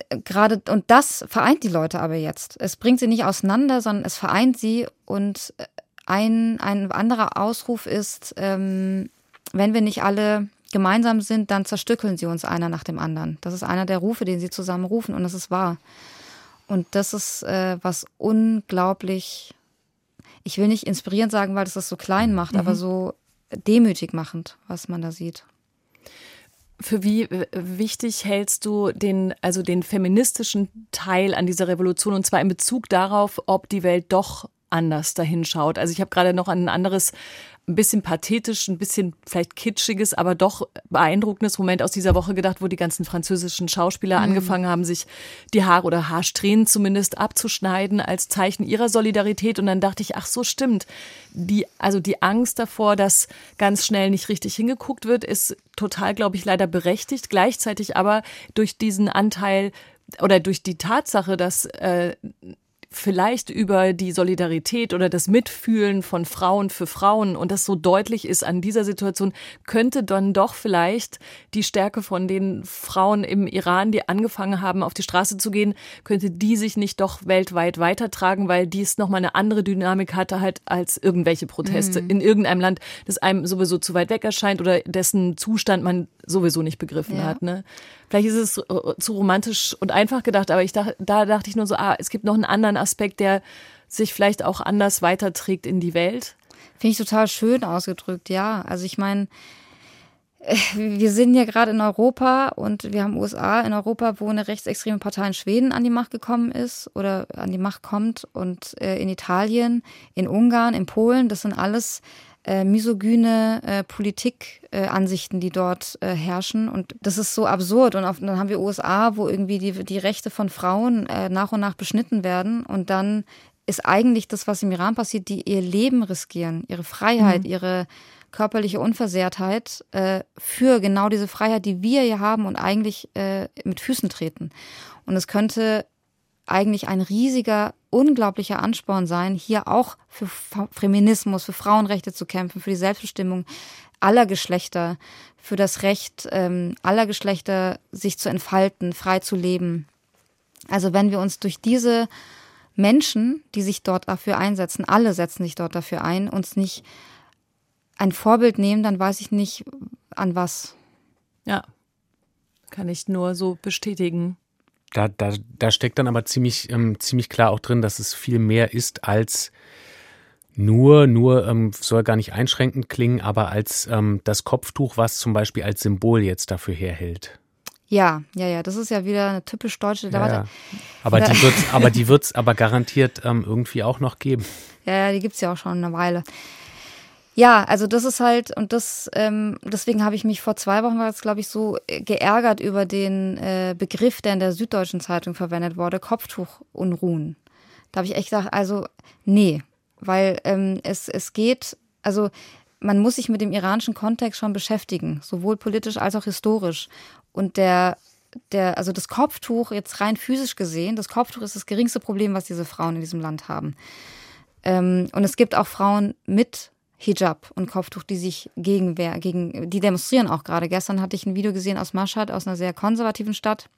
gerade, und das vereint die Leute aber jetzt. Es bringt sie nicht auseinander, sondern es vereint sie. Und ein, ein anderer Ausruf ist, ähm, wenn wir nicht alle gemeinsam sind, dann zerstückeln sie uns einer nach dem anderen. Das ist einer der Rufe, den sie zusammen rufen und das ist wahr. Und das ist äh, was unglaublich, ich will nicht inspirierend sagen, weil das das so klein macht, mhm. aber so demütig machend, was man da sieht. Für wie wichtig hältst du den, also den feministischen Teil an dieser Revolution und zwar in Bezug darauf, ob die Welt doch anders dahin schaut? Also ich habe gerade noch an ein anderes ein bisschen pathetisch, ein bisschen vielleicht kitschiges, aber doch beeindruckendes Moment aus dieser Woche gedacht, wo die ganzen französischen Schauspieler mhm. angefangen haben, sich die Haare oder Haarsträhnen zumindest abzuschneiden als Zeichen ihrer Solidarität. Und dann dachte ich, ach so stimmt. Die, also die Angst davor, dass ganz schnell nicht richtig hingeguckt wird, ist total, glaube ich, leider berechtigt. Gleichzeitig aber durch diesen Anteil oder durch die Tatsache, dass äh, vielleicht über die Solidarität oder das Mitfühlen von Frauen für Frauen und das so deutlich ist an dieser Situation, könnte dann doch vielleicht die Stärke von den Frauen im Iran, die angefangen haben, auf die Straße zu gehen, könnte die sich nicht doch weltweit weitertragen, weil dies nochmal eine andere Dynamik hatte halt als irgendwelche Proteste mhm. in irgendeinem Land, das einem sowieso zu weit weg erscheint oder dessen Zustand man sowieso nicht begriffen ja. hat. Ne? Vielleicht ist es zu romantisch und einfach gedacht, aber ich dachte, da dachte ich nur so, ah, es gibt noch einen anderen Aspekt, der sich vielleicht auch anders weiterträgt in die Welt. Finde ich total schön ausgedrückt, ja. Also ich meine, wir sind ja gerade in Europa und wir haben USA in Europa, wo eine rechtsextreme Partei in Schweden an die Macht gekommen ist oder an die Macht kommt und äh, in Italien, in Ungarn, in Polen, das sind alles äh, misogyne äh, Politikansichten, äh, die dort äh, herrschen. Und das ist so absurd. Und auf, dann haben wir USA, wo irgendwie die, die Rechte von Frauen äh, nach und nach beschnitten werden. Und dann ist eigentlich das, was im Iran passiert, die ihr Leben riskieren, ihre Freiheit, mhm. ihre körperliche Unversehrtheit äh, für genau diese Freiheit, die wir hier haben und eigentlich äh, mit Füßen treten. Und es könnte eigentlich ein riesiger, unglaublicher Ansporn sein, hier auch für Feminismus, für Frauenrechte zu kämpfen, für die Selbstbestimmung, aller Geschlechter, für das Recht ähm, aller Geschlechter, sich zu entfalten, frei zu leben. Also wenn wir uns durch diese Menschen, die sich dort dafür einsetzen, alle setzen sich dort dafür ein, uns nicht ein Vorbild nehmen, dann weiß ich nicht, an was. Ja, kann ich nur so bestätigen. Da, da, da steckt dann aber ziemlich, ähm, ziemlich klar auch drin, dass es viel mehr ist als nur, nur ähm, soll gar nicht einschränkend klingen, aber als ähm, das Kopftuch, was zum Beispiel als Symbol jetzt dafür herhält. Ja, ja, ja, das ist ja wieder eine typisch deutsche Debatte. Ja, Aber, die wird's, aber die wird es aber garantiert ähm, irgendwie auch noch geben. Ja, ja die gibt es ja auch schon eine Weile. Ja, also das ist halt, und das, ähm, deswegen habe ich mich vor zwei Wochen, war das glaube ich so, äh, geärgert über den äh, Begriff, der in der Süddeutschen Zeitung verwendet wurde, Kopftuchunruhen. Da habe ich echt gedacht, also nee, weil ähm, es, es geht, also man muss sich mit dem iranischen Kontext schon beschäftigen, sowohl politisch als auch historisch. Und der, der, also das Kopftuch, jetzt rein physisch gesehen, das Kopftuch ist das geringste Problem, was diese Frauen in diesem Land haben. Ähm, und es gibt auch Frauen mit Hijab und Kopftuch, die sich gegen, gegen, die demonstrieren auch gerade. Gestern hatte ich ein Video gesehen aus Mashhad, aus einer sehr konservativen Stadt,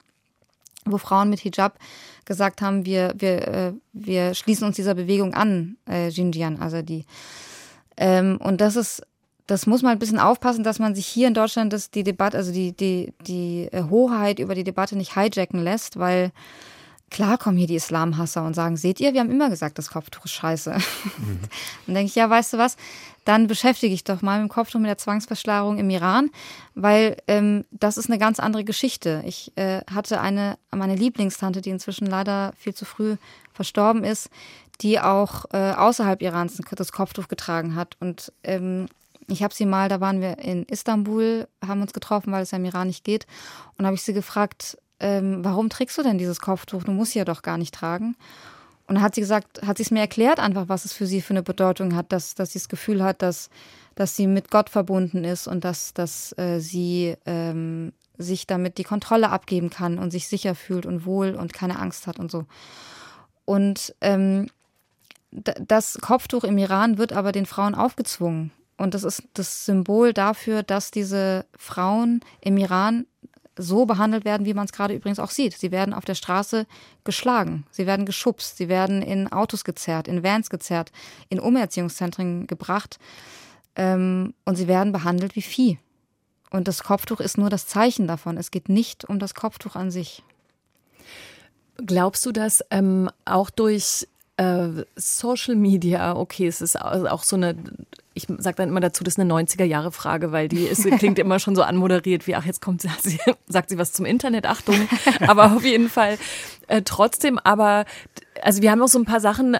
wo Frauen mit Hijab gesagt haben, wir, wir, äh, wir schließen uns dieser Bewegung an, äh, Xinjiang, also die. Ähm, und das ist, das muss man ein bisschen aufpassen, dass man sich hier in Deutschland das, die Debatte, also die, die, die äh, Hoheit über die Debatte nicht hijacken lässt, weil Klar kommen hier die Islamhasser und sagen, seht ihr, wir haben immer gesagt, das Kopftuch ist scheiße. Mhm. Dann denke ich, ja, weißt du was, dann beschäftige ich doch mal mit dem Kopftuch mit der Zwangsverschlagerung im Iran, weil ähm, das ist eine ganz andere Geschichte. Ich äh, hatte eine, meine Lieblingstante, die inzwischen leider viel zu früh verstorben ist, die auch äh, außerhalb Irans das Kopftuch getragen hat. Und ähm, ich habe sie mal, da waren wir in Istanbul, haben uns getroffen, weil es ja im Iran nicht geht. Und habe ich sie gefragt, ähm, warum trägst du denn dieses Kopftuch? Du musst sie ja doch gar nicht tragen. Und dann hat sie gesagt, hat sie es mir erklärt, einfach, was es für sie für eine Bedeutung hat, dass, dass sie das Gefühl hat, dass, dass sie mit Gott verbunden ist und dass, dass äh, sie ähm, sich damit die Kontrolle abgeben kann und sich sicher fühlt und wohl und keine Angst hat und so. Und ähm, das Kopftuch im Iran wird aber den Frauen aufgezwungen. Und das ist das Symbol dafür, dass diese Frauen im Iran so behandelt werden, wie man es gerade übrigens auch sieht. Sie werden auf der Straße geschlagen, sie werden geschubst, sie werden in Autos gezerrt, in Vans gezerrt, in Umerziehungszentren gebracht ähm, und sie werden behandelt wie Vieh. Und das Kopftuch ist nur das Zeichen davon. Es geht nicht um das Kopftuch an sich. Glaubst du, dass ähm, auch durch äh, Social Media, okay, es ist auch so eine ich sage dann immer dazu, das ist eine 90er-Jahre-Frage, weil die ist, klingt immer schon so anmoderiert wie, ach, jetzt kommt sie, sagt sie was zum Internet, Achtung. Aber auf jeden Fall äh, trotzdem, aber also wir haben auch so ein paar Sachen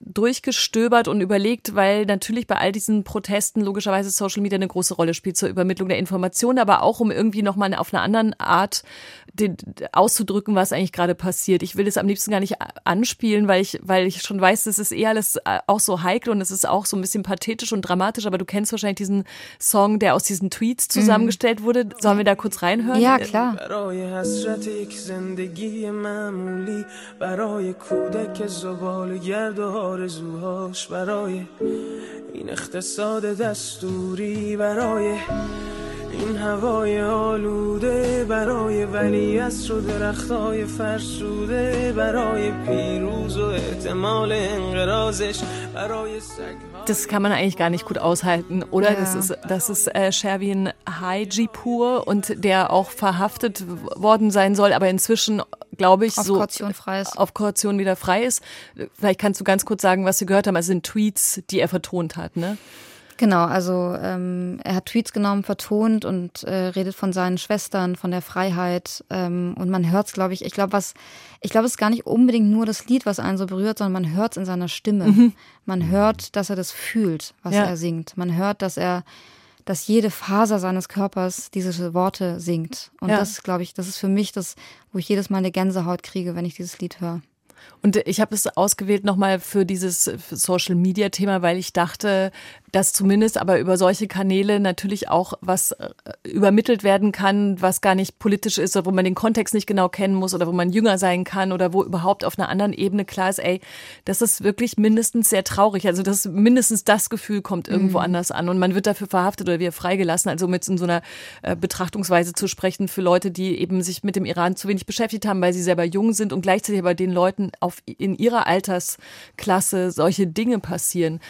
durchgestöbert und überlegt, weil natürlich bei all diesen Protesten logischerweise Social Media eine große Rolle spielt zur Übermittlung der Informationen, aber auch um irgendwie nochmal auf eine andere Art den, auszudrücken, was eigentlich gerade passiert. Ich will das am liebsten gar nicht anspielen, weil ich, weil ich schon weiß, das ist eher alles äh, auch so heikel und es ist auch so ein bisschen pathetisch und dramatisch, aber du kennst wahrscheinlich diesen Song, der aus diesen Tweets mhm. zusammengestellt wurde. Sollen wir da kurz reinhören? Ja, klar. کودک زبال گرد و آرزوهاش برای این اقتصاد دستوری برای این هوای آلوده برای ولی از و درختای فرسوده برای پیروز و احتمال انقرازش برای سگ Das kann man eigentlich gar nicht gut aushalten, oder? Ja. Das ist, das ist äh, Sherwin Haijipur und der auch verhaftet worden sein soll, aber inzwischen, glaube ich, auf so Kaution frei ist. auf Kaution wieder frei ist. Vielleicht kannst du ganz kurz sagen, was wir gehört haben. Also sind Tweets, die er vertont hat, ne? Genau, also ähm, er hat Tweets genommen, vertont und äh, redet von seinen Schwestern, von der Freiheit. Ähm, und man hört es, glaube ich, ich glaube, was, ich glaube, es ist gar nicht unbedingt nur das Lied, was einen so berührt, sondern man hört es in seiner Stimme. Mhm. Man hört, dass er das fühlt, was ja. er singt. Man hört, dass er, dass jede Faser seines Körpers diese Worte singt. Und ja. das, glaube ich, das ist für mich das, wo ich jedes Mal eine Gänsehaut kriege, wenn ich dieses Lied höre. Und ich habe es ausgewählt nochmal für dieses Social-Media-Thema, weil ich dachte, dass zumindest aber über solche Kanäle natürlich auch was äh, übermittelt werden kann, was gar nicht politisch ist oder wo man den Kontext nicht genau kennen muss oder wo man jünger sein kann oder wo überhaupt auf einer anderen Ebene klar ist, ey, das ist wirklich mindestens sehr traurig. Also das mindestens das Gefühl kommt irgendwo mhm. anders an und man wird dafür verhaftet oder wir freigelassen. Also mit in so einer äh, Betrachtungsweise zu sprechen für Leute, die eben sich mit dem Iran zu wenig beschäftigt haben, weil sie selber jung sind und gleichzeitig aber den Leuten auf in ihrer Altersklasse solche Dinge passieren.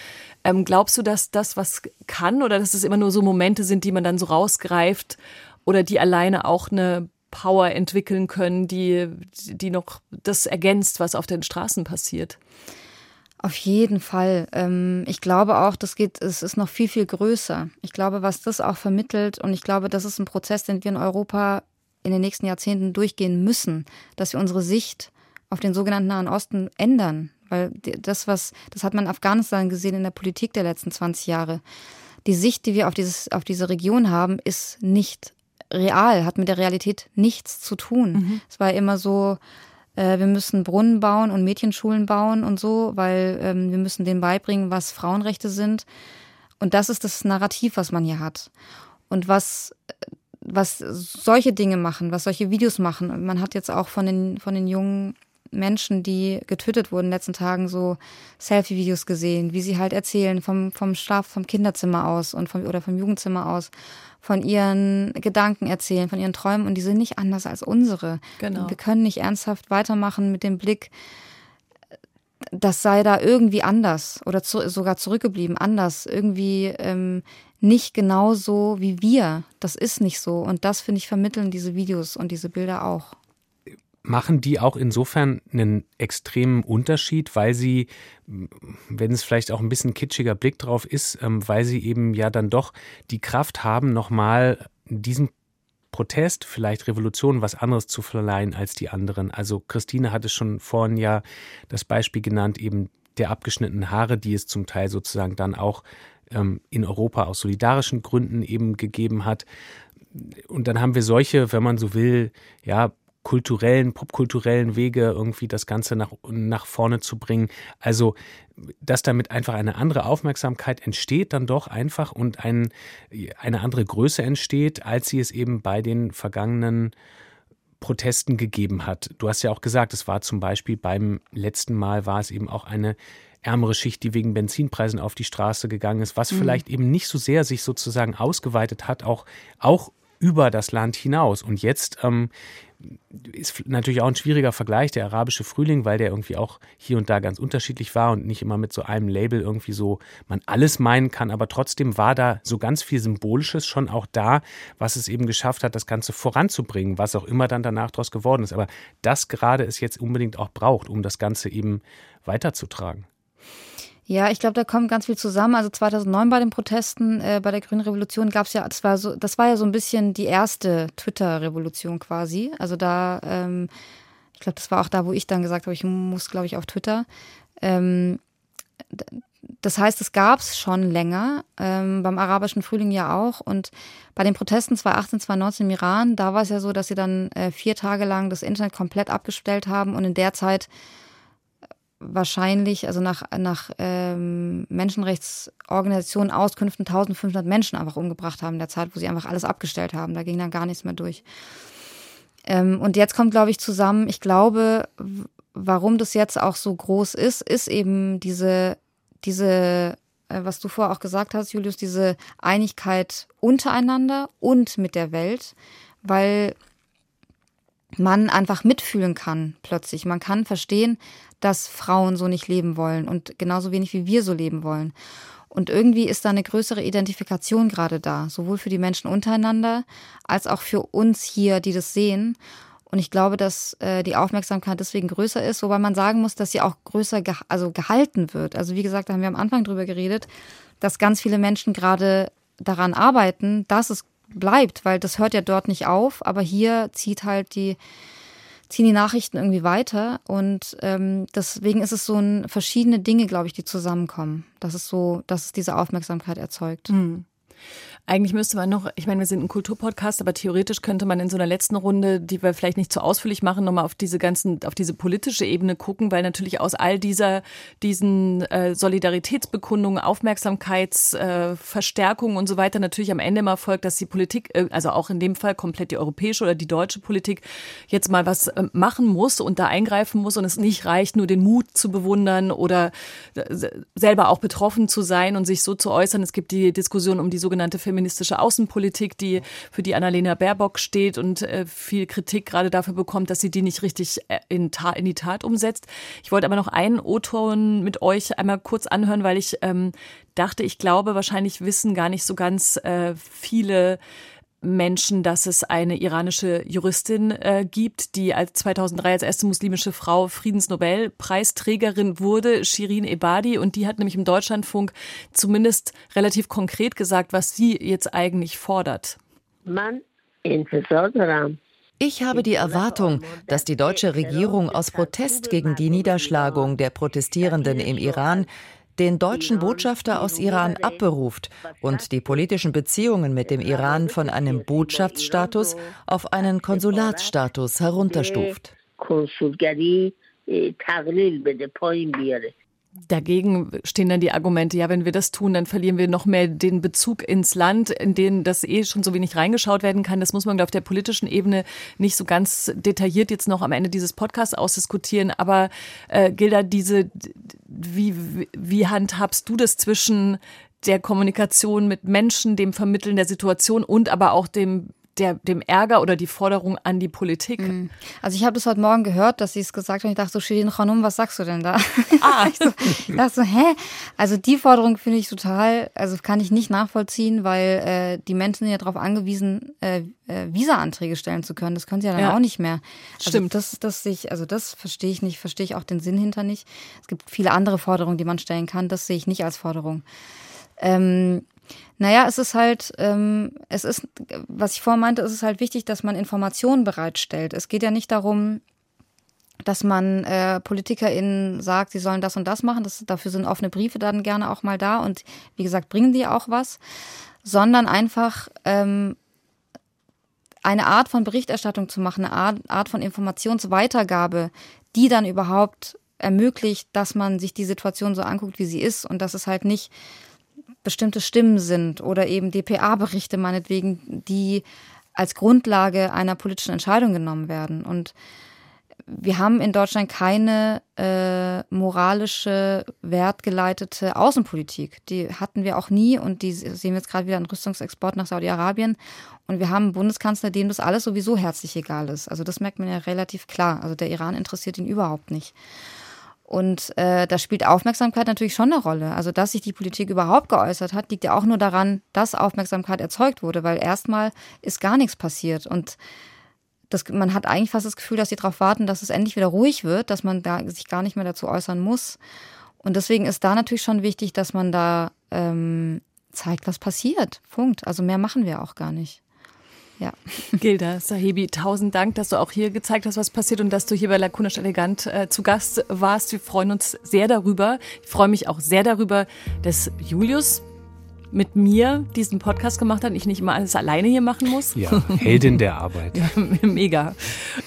Ähm, glaubst du, dass das was kann oder dass es immer nur so Momente sind, die man dann so rausgreift oder die alleine auch eine Power entwickeln können, die, die noch das ergänzt, was auf den Straßen passiert? Auf jeden Fall. Ähm, ich glaube auch, das geht, es ist noch viel, viel größer. Ich glaube, was das auch vermittelt, und ich glaube, das ist ein Prozess, den wir in Europa in den nächsten Jahrzehnten durchgehen müssen, dass wir unsere Sicht auf den sogenannten Nahen Osten ändern. Weil das, was, das hat man in Afghanistan gesehen in der Politik der letzten 20 Jahre. Die Sicht, die wir auf, dieses, auf diese Region haben, ist nicht real, hat mit der Realität nichts zu tun. Mhm. Es war immer so, äh, wir müssen Brunnen bauen und Mädchenschulen bauen und so, weil ähm, wir müssen denen beibringen, was Frauenrechte sind. Und das ist das Narrativ, was man hier hat. Und was, was solche Dinge machen, was solche Videos machen. Man hat jetzt auch von den, von den jungen Menschen, die getötet wurden in den letzten Tagen, so Selfie-Videos gesehen, wie sie halt erzählen vom, vom Schlaf, vom Kinderzimmer aus und vom, oder vom Jugendzimmer aus, von ihren Gedanken erzählen, von ihren Träumen und die sind nicht anders als unsere. Genau. Wir können nicht ernsthaft weitermachen mit dem Blick, das sei da irgendwie anders oder zu, sogar zurückgeblieben, anders, irgendwie ähm, nicht genauso wie wir. Das ist nicht so. Und das, finde ich, vermitteln diese Videos und diese Bilder auch machen die auch insofern einen extremen Unterschied, weil sie, wenn es vielleicht auch ein bisschen kitschiger Blick drauf ist, ähm, weil sie eben ja dann doch die Kraft haben, nochmal diesem Protest, vielleicht Revolution, was anderes zu verleihen als die anderen. Also Christine hat es schon vorhin ja das Beispiel genannt, eben der abgeschnittenen Haare, die es zum Teil sozusagen dann auch ähm, in Europa aus solidarischen Gründen eben gegeben hat. Und dann haben wir solche, wenn man so will, ja, kulturellen, popkulturellen Wege irgendwie das Ganze nach, nach vorne zu bringen. Also, dass damit einfach eine andere Aufmerksamkeit entsteht, dann doch einfach und ein, eine andere Größe entsteht, als sie es eben bei den vergangenen Protesten gegeben hat. Du hast ja auch gesagt, es war zum Beispiel beim letzten Mal war es eben auch eine ärmere Schicht, die wegen Benzinpreisen auf die Straße gegangen ist, was mhm. vielleicht eben nicht so sehr sich sozusagen ausgeweitet hat, auch, auch über das Land hinaus. Und jetzt ähm, ist natürlich auch ein schwieriger Vergleich, der arabische Frühling, weil der irgendwie auch hier und da ganz unterschiedlich war und nicht immer mit so einem Label irgendwie so man alles meinen kann, aber trotzdem war da so ganz viel Symbolisches schon auch da, was es eben geschafft hat, das Ganze voranzubringen, was auch immer dann danach daraus geworden ist. Aber das gerade es jetzt unbedingt auch braucht, um das Ganze eben weiterzutragen. Ja, ich glaube, da kommt ganz viel zusammen. Also 2009 bei den Protesten, äh, bei der Grünen Revolution gab es ja, das war so, das war ja so ein bisschen die erste Twitter-Revolution quasi. Also da, ähm, ich glaube, das war auch da, wo ich dann gesagt habe, ich muss, glaube ich, auf Twitter. Ähm, das heißt, es gab es schon länger, ähm, beim arabischen Frühling ja auch. Und bei den Protesten 2018, 2019 im Iran, da war es ja so, dass sie dann äh, vier Tage lang das Internet komplett abgestellt haben und in der Zeit wahrscheinlich, also nach, nach ähm, Menschenrechtsorganisationen Auskünften 1500 Menschen einfach umgebracht haben in der Zeit, wo sie einfach alles abgestellt haben. Da ging dann gar nichts mehr durch. Ähm, und jetzt kommt, glaube ich, zusammen, ich glaube, warum das jetzt auch so groß ist, ist eben diese, diese, äh, was du vorher auch gesagt hast, Julius, diese Einigkeit untereinander und mit der Welt, weil man einfach mitfühlen kann plötzlich. Man kann verstehen, dass Frauen so nicht leben wollen und genauso wenig wie wir so leben wollen. Und irgendwie ist da eine größere Identifikation gerade da, sowohl für die Menschen untereinander als auch für uns hier, die das sehen. Und ich glaube, dass äh, die Aufmerksamkeit deswegen größer ist, wobei man sagen muss, dass sie auch größer ge also gehalten wird. Also wie gesagt, da haben wir am Anfang drüber geredet, dass ganz viele Menschen gerade daran arbeiten, dass es bleibt, weil das hört ja dort nicht auf, aber hier zieht halt die ziehen die Nachrichten irgendwie weiter und ähm, deswegen ist es so ein verschiedene Dinge, glaube ich, die zusammenkommen. Das ist so, dass es diese Aufmerksamkeit erzeugt. Mhm. Eigentlich müsste man noch, ich meine, wir sind ein Kulturpodcast, aber theoretisch könnte man in so einer letzten Runde, die wir vielleicht nicht zu ausführlich machen, nochmal auf diese ganzen, auf diese politische Ebene gucken, weil natürlich aus all dieser, diesen äh, Solidaritätsbekundungen, Aufmerksamkeitsverstärkungen äh, und so weiter natürlich am Ende mal folgt, dass die Politik, äh, also auch in dem Fall komplett die europäische oder die deutsche Politik, jetzt mal was äh, machen muss und da eingreifen muss und es nicht reicht, nur den Mut zu bewundern oder äh, selber auch betroffen zu sein und sich so zu äußern. Es gibt die Diskussion um die sogenannte feministische Außenpolitik, die für die Annalena Baerbock steht und äh, viel Kritik gerade dafür bekommt, dass sie die nicht richtig äh, in, in die Tat umsetzt. Ich wollte aber noch einen O-Ton mit euch einmal kurz anhören, weil ich ähm, dachte, ich glaube, wahrscheinlich wissen gar nicht so ganz äh, viele Menschen, dass es eine iranische Juristin äh, gibt, die als 2003 als erste muslimische Frau Friedensnobelpreisträgerin wurde, Shirin Ebadi, und die hat nämlich im Deutschlandfunk zumindest relativ konkret gesagt, was sie jetzt eigentlich fordert. Ich habe die Erwartung, dass die deutsche Regierung aus Protest gegen die Niederschlagung der Protestierenden im Iran den deutschen Botschafter aus Iran abberuft und die politischen Beziehungen mit dem Iran von einem Botschaftsstatus auf einen Konsulatsstatus herunterstuft. Dagegen stehen dann die Argumente, ja, wenn wir das tun, dann verlieren wir noch mehr den Bezug ins Land, in den das eh schon so wenig reingeschaut werden kann. Das muss man auf der politischen Ebene nicht so ganz detailliert jetzt noch am Ende dieses Podcasts ausdiskutieren. Aber äh, Gilda, diese, wie, wie handhabst du das zwischen der Kommunikation mit Menschen, dem Vermitteln der Situation und aber auch dem der, dem Ärger oder die Forderung an die Politik. Mhm. Also ich habe das heute Morgen gehört, dass sie es gesagt haben. Ich dachte so, Shirin Khanum, was sagst du denn da? Ah. ich, so, ich dachte so, hä? Also die Forderung finde ich total, also kann ich nicht nachvollziehen, weil äh, die Menschen sind ja darauf angewiesen, äh, äh, Visa-Anträge stellen zu können. Das können sie ja dann ja. auch nicht mehr. Also Stimmt. Das, das sich, also das verstehe ich nicht, verstehe ich auch den Sinn hinter nicht. Es gibt viele andere Forderungen, die man stellen kann. Das sehe ich nicht als Forderung. Ähm, naja, es ist halt, ähm, es ist, was ich vorhin meinte, es ist halt wichtig, dass man Informationen bereitstellt. Es geht ja nicht darum, dass man äh, PolitikerInnen sagt, sie sollen das und das machen. Das, dafür sind offene Briefe dann gerne auch mal da und wie gesagt, bringen die auch was, sondern einfach ähm, eine Art von Berichterstattung zu machen, eine Art, Art von Informationsweitergabe, die dann überhaupt ermöglicht, dass man sich die Situation so anguckt, wie sie ist und dass es halt nicht bestimmte Stimmen sind oder eben DPA-Berichte meinetwegen, die als Grundlage einer politischen Entscheidung genommen werden. Und wir haben in Deutschland keine äh, moralische, wertgeleitete Außenpolitik. Die hatten wir auch nie und die sehen wir jetzt gerade wieder an Rüstungsexport nach Saudi-Arabien. Und wir haben einen Bundeskanzler, dem das alles sowieso herzlich egal ist. Also das merkt man ja relativ klar. Also der Iran interessiert ihn überhaupt nicht. Und äh, da spielt Aufmerksamkeit natürlich schon eine Rolle. Also, dass sich die Politik überhaupt geäußert hat, liegt ja auch nur daran, dass Aufmerksamkeit erzeugt wurde, weil erstmal ist gar nichts passiert. Und das, man hat eigentlich fast das Gefühl, dass sie darauf warten, dass es endlich wieder ruhig wird, dass man da sich gar nicht mehr dazu äußern muss. Und deswegen ist da natürlich schon wichtig, dass man da ähm, zeigt, was passiert. Punkt. Also mehr machen wir auch gar nicht. Ja. Gilda Sahibi, tausend Dank, dass du auch hier gezeigt hast, was passiert und dass du hier bei Lakonisch Elegant äh, zu Gast warst. Wir freuen uns sehr darüber. Ich freue mich auch sehr darüber, dass Julius mit mir diesen Podcast gemacht hat und ich nicht immer alles alleine hier machen muss. Ja, Heldin der Arbeit. ja, mega.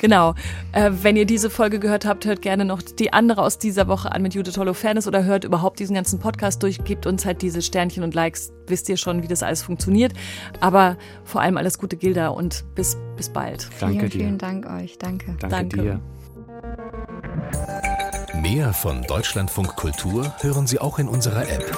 Genau. Äh, wenn ihr diese Folge gehört habt, hört gerne noch die andere aus dieser Woche an mit Judith Holofernes oder hört überhaupt diesen ganzen Podcast durch. Gebt uns halt diese Sternchen und Likes. Wisst ihr schon, wie das alles funktioniert. Aber vor allem alles Gute, Gilda, und bis, bis bald. Danke vielen, dir. Vielen Dank euch. Danke. Danke, Danke. dir. Mehr von Deutschlandfunk Kultur hören Sie auch in unserer App